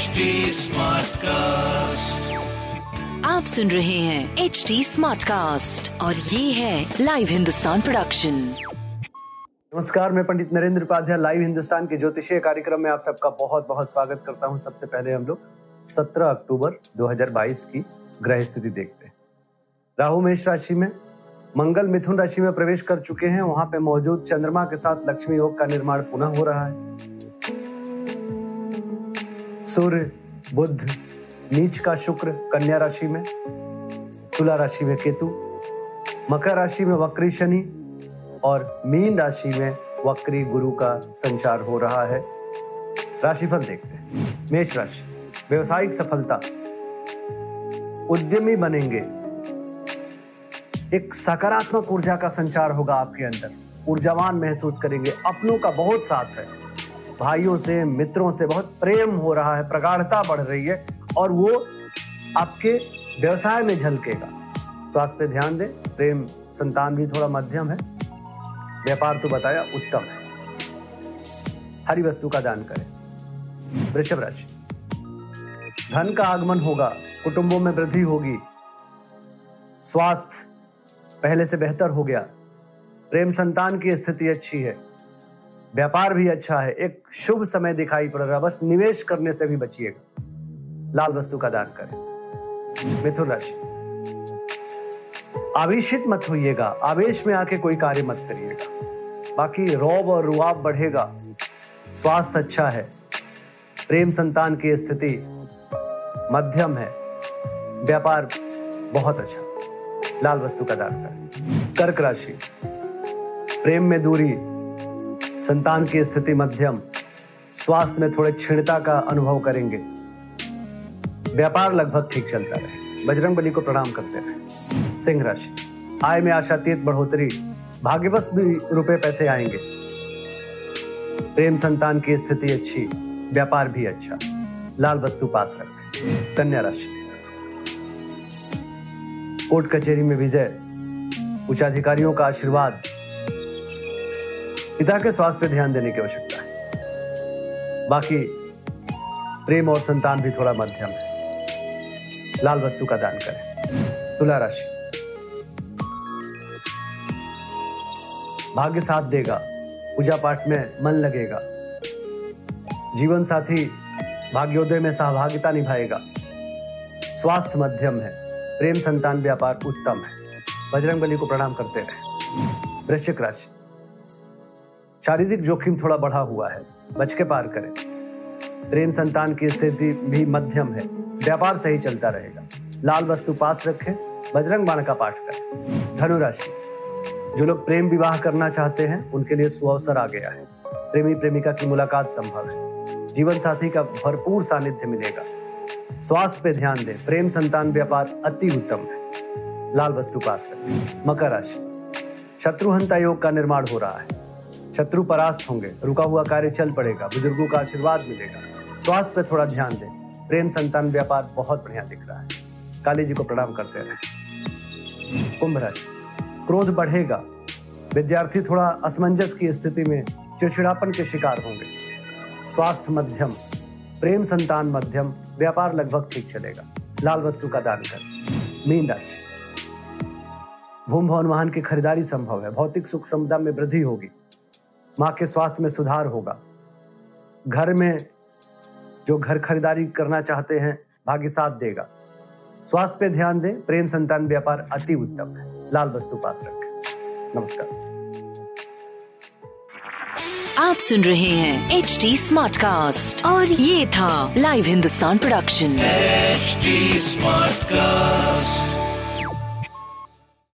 HD Smartcast. आप सुन रहे हैं एच डी स्मार्ट कास्ट और ये है लाइव हिंदुस्तान प्रोडक्शन नमस्कार मैं पंडित नरेंद्र उपाध्याय लाइव हिंदुस्तान के ज्योतिषीय कार्यक्रम में आप सबका बहुत बहुत स्वागत करता हूँ। सबसे पहले हम लोग 17 अक्टूबर 2022 की ग्रह स्थिति देखते हैं। राहु मेष राशि में मंगल मिथुन राशि में प्रवेश कर चुके हैं। वहाँ पे मौजूद चंद्रमा के साथ लक्ष्मी योग का निर्माण पुनः हो रहा है। सूर्य बुद्ध नीच का शुक्र, कन्या राशि में, तुला राशि में केतु, मकर राशि में वक्री शनि और मीन राशि में वक्री गुरु का संचार हो रहा है। राशिफल देखते हैं। मेष राशि, व्यवसायिक सफलता। उद्यमी बनेंगे। एक सकारात्मक ऊर्जा का संचार होगा आपके अंदर। ऊर्जावान महसूस करेंगे। अपनों का बहुत साथ है। भाइयों से, मित्रों से बहुत प्रेम हो रहा है, प्रगाढ़ता बढ़ रही है और वो आपके व्यवसाय में झलकेगा। स्वास्थ्य पे ध्यान दें, प्रेम संतान भी थोड़ा मध्यम है। व्यापार तो बताया उत्तम है। हरी वस्तु का दान करें। वृषभ राशि। धन का आगमन होगा, कुटुंबों में वृद्धि होगी। स्वास्थ्य पहले से बेहतर हो गया। प्रेम संतान की स्थिति अच्छी है। व्यापार भी अच्छा है, एक शुभ समय दिखाई पड़ रहा है, बस निवेश करने से भी बचिएगा। लाल वस्तु का दान करें। मिथुन राशि। आवेशित मत होइएगा, आवेश में आके कोई कार्य मत करिएगा। बाकी रौब और रुआब बढ़ेगा, स्वास्थ्य अच्छा है, प्रेम संतान की स्थिति मध्यम है, व्यापार बहुत अच्छा। लाल वस्तु का दान करें। कर्क राशि। प्रेम में दूरी संतान की स्थिति मध्यम, स्वास्थ्य में थोड़े क्षीणता का अनुभव करेंगे। व्यापार लगभग ठीक चलता रहे। बजरंग बली को प्रणाम करते रहे सिंह राशि, आय में आशातीत बढ़ोतरी, भाग्यवश भी रुपए पैसे आएँगे। प्रेम संतान की स्थिति अच्छी, व्यापार भी अच्छा। लाल वस्तु पास रखें। कन्या राशि, कोर्ट कचेरी में विजय, उच्चाधिकारियों का आशीर्वाद पिता के स्वास्थ्य पर ध्यान देने की आवश्यकता है। बाकी प्रेम और संतान भी थोड़ा मध्यम है। लाल वस्तु का दान करें। तुला राशि। भाग्य साथ देगा। पूजा पाठ में मन लगेगा। जीवन साथी भाग्योदय में सहभागिता निभाएगा। स्वास्थ्य मध्यम है। प्रेम संतान व्यापार उत्तम है। बजरंग बली को प्रणाम करते रहे। वृश्चिक राशि। शारीरिक जोखिम थोड़ा बढ़ा हुआ है। बच के पार करें। प्रेम संतान की स्थिति भी मध्यम है। व्यापार सही चलता रहेगा। लाल वस्तु पास रखें, बजरंग बाण का पाठ करें। धनुराशि। जो लोग प्रेम विवाह करना चाहते हैं, उनके लिए सुअवसर आ गया है। प्रेमी प्रेमिका की मुलाकात संभव है। जीवन साथी का भरपूर सानिध्य मिलेगा। स्वास्थ्य पे ध्यान दें। प्रेम संतान व्यापार अति उत्तम है। लाल वस्तु पास रखें। मकर राशि। शत्रुहंता योग का निर्माण हो रहा है। शत्रु परास्त होंगे। रुका हुआ कार्य चल पड़ेगा, बुज़ुर्गों का आशीर्वाद मिलेगा। स्वास्थ्य पे थोड़ा ध्यान दें। प्रेम संतान व्यापार बहुत बढ़िया दिख रहा है। काली जी को प्रणाम करते रहे कुंभ राशि। क्रोध बढ़ेगा। विद्यार्थी थोड़ा असमंजस की स्थिति में चिड़चिड़ापन के शिकार होंगे। स्वास्थ्य मध्यम, प्रेम संतान मध्यम, व्यापार लगभग ठीक चलेगा। लाल वस्तु का दान कर। मीन राशि। भूम भवन वाहन की खरीदारी संभव है। भौतिक सुख समता में वृद्धि होगी। माँ के स्वास्थ्य में सुधार होगा। घर में जो घर खरीदारी करना चाहते हैं भाग्य साथ देगा। स्वास्थ्य पे ध्यान दें प्रेम संतान व्यापार अति उत्तम है। लाल वस्तु पास रखें। नमस्कार। आप सुन रहे हैं एच डी स्मार्ट कास्ट और ये था live Hindustan production HD Smartcast.